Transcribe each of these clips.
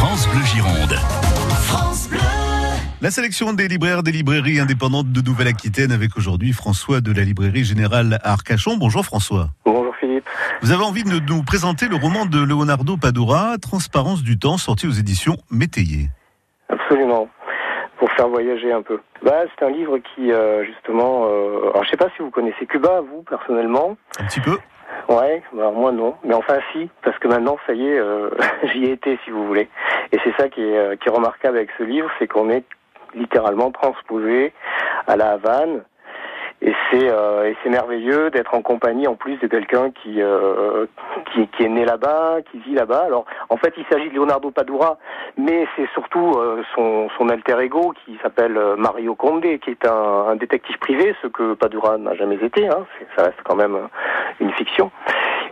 France Bleu Gironde. La sélection des libraires des librairies indépendantes de Nouvelle-Aquitaine avec aujourd'hui François de la librairie générale à Arcachon. Bonjour François. Bonjour Philippe. Vous avez envie de nous présenter le roman de Leonardo Padura, Transparence du temps, sorti aux éditions Métayer. Absolument. Pour faire voyager un peu. Bah, c'est un livre qui, euh, justement, euh, alors je sais pas si vous connaissez Cuba, vous personnellement. Un petit peu Ouais, bah, moi non, mais enfin si, parce que maintenant ça y est, euh, j'y ai été si vous voulez. Et c'est ça qui est, euh, qui est remarquable avec ce livre, c'est qu'on est littéralement transposé à la Havane. Et c'est euh, et c'est merveilleux d'être en compagnie en plus de quelqu'un qui, euh, qui est né là-bas, qui vit là-bas. Alors en fait il s'agit de Leonardo Padura, mais c'est surtout euh, son son alter ego qui s'appelle euh, Mario Condé, qui est un, un détective privé, ce que Padura n'a jamais été. Hein. Ça reste quand même une fiction.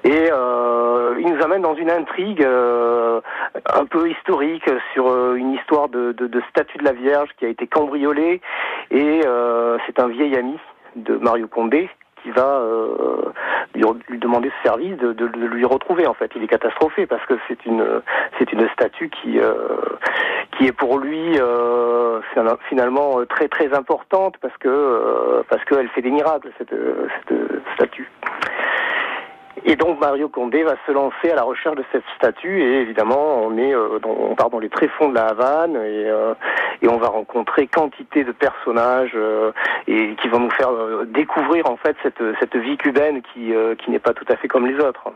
Et euh, il nous amène dans une intrigue euh, un peu historique sur euh, une histoire de, statue de la Vierge qui a été cambriolée. Et c'est un vieil ami de Mario Condé qui va lui, demander ce service de, lui retrouver. En fait, il est catastrophé parce que c'est une c'est une statue qui qui est pour lui fina- finalement très très importante parce que parce qu'elle fait des miracles cette statue. Et donc Mario Condé va se lancer à la recherche de cette statue et évidemment on est euh, dans, on part dans les tréfonds de la Havane et, euh, et on va rencontrer quantité de personnages euh, et qui vont nous faire découvrir en fait cette, cette vie cubaine qui, qui n'est pas tout à fait comme les autres.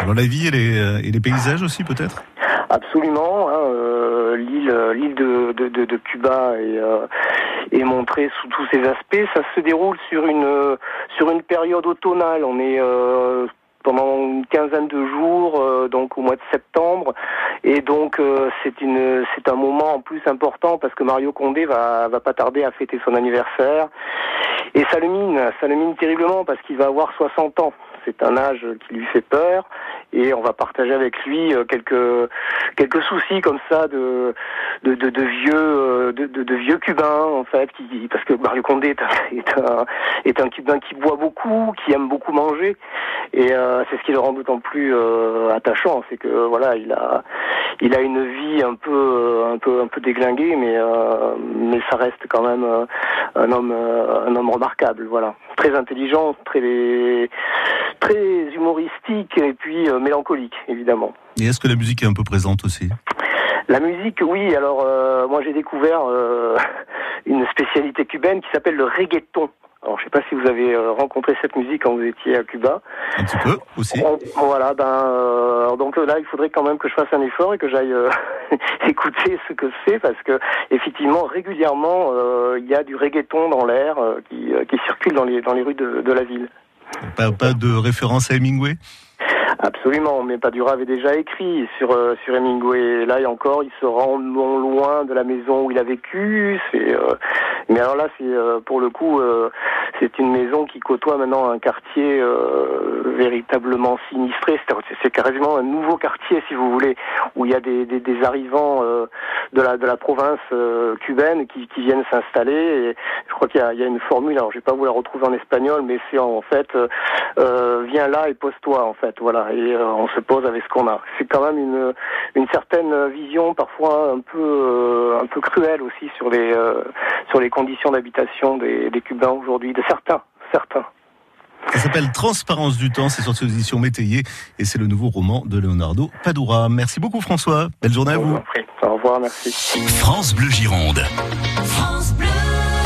Alors la vie et les, et les paysages aussi peut-être? Absolument, hein, euh, l'île l'île de, de, de, de Cuba est, euh, est montrée sous tous ses aspects. Ça se déroule sur une sur une période automnale. On est euh, pendant une quinzaine de jours, euh, donc au mois de septembre, et donc euh, c'est une c'est un moment en plus important parce que Mario Condé va va pas tarder à fêter son anniversaire, et ça le mine, ça le mine terriblement parce qu'il va avoir 60 ans. C'est un âge qui lui fait peur. Et on va partager avec lui euh, quelques quelques soucis comme ça de de, de, vieux de, vieux cubains en fait parce que Mario Condé est un, est un cubain qui boit beaucoup qui aime beaucoup manger. Et euh, c'est ce qui le rend d'autant plus euh, attachant c'est que voilà il a il a une vie un peu euh, un peu un peu déglinguée mais mais ça reste quand même un homme un homme remarquable voilà. Très intelligent très très humoristique et puis mélancolique évidemment. Et est-ce que la musique est un peu présente aussi? La musique, oui. Alors, euh, moi, j'ai découvert euh, une spécialité cubaine qui s'appelle le reggaeton. Alors, je sais pas si vous avez euh, rencontré cette musique quand vous étiez à Cuba. Un petit peu aussi On- voilà, ben, euh, donc là, il faudrait quand même que je fasse un effort et que j'aille euh, écouter ce que c'est parce que effectivement, régulièrement, euh, il y a du reggaeton dans l'air euh, qui, euh, qui circule dans les dans les rues de, de la ville. pas, pas de référence à Hemingway? Absolument, mais Padura avait déjà écrit sur euh, sur Hemingway. Là et encore, il se rend non loin de la maison où il a vécu. Euh, mais alors là, c'est euh, pour le coup, euh, c'est une maison qui côtoie maintenant un quartier euh, véritablement sinistré. C'est- quasiment un nouveau quartier, si vous voulez, où il y a des des, des arrivants euh, de la de la province euh, cubaine qui qui viennent s'installer. Je crois qu'il y y a une formule. Alors, je vais pas vous la retrouver en espagnol, mais c'est en fait euh, euh, viens là et pose-toi en fait voilà et euh, on se pose avec ce qu'on a c'est quand même une une certaine vision parfois un peu un peu cruelle aussi sur les sur les conditions d'habitation des, des cubains aujourd'hui certains certains Ça s'appelle Transparence du temps, c'est sorti aux éditions Métayer et c'est le nouveau roman de Leonardo Padura. Merci beaucoup François, belle journée à vous au revoir merci. France Bleu Gironde.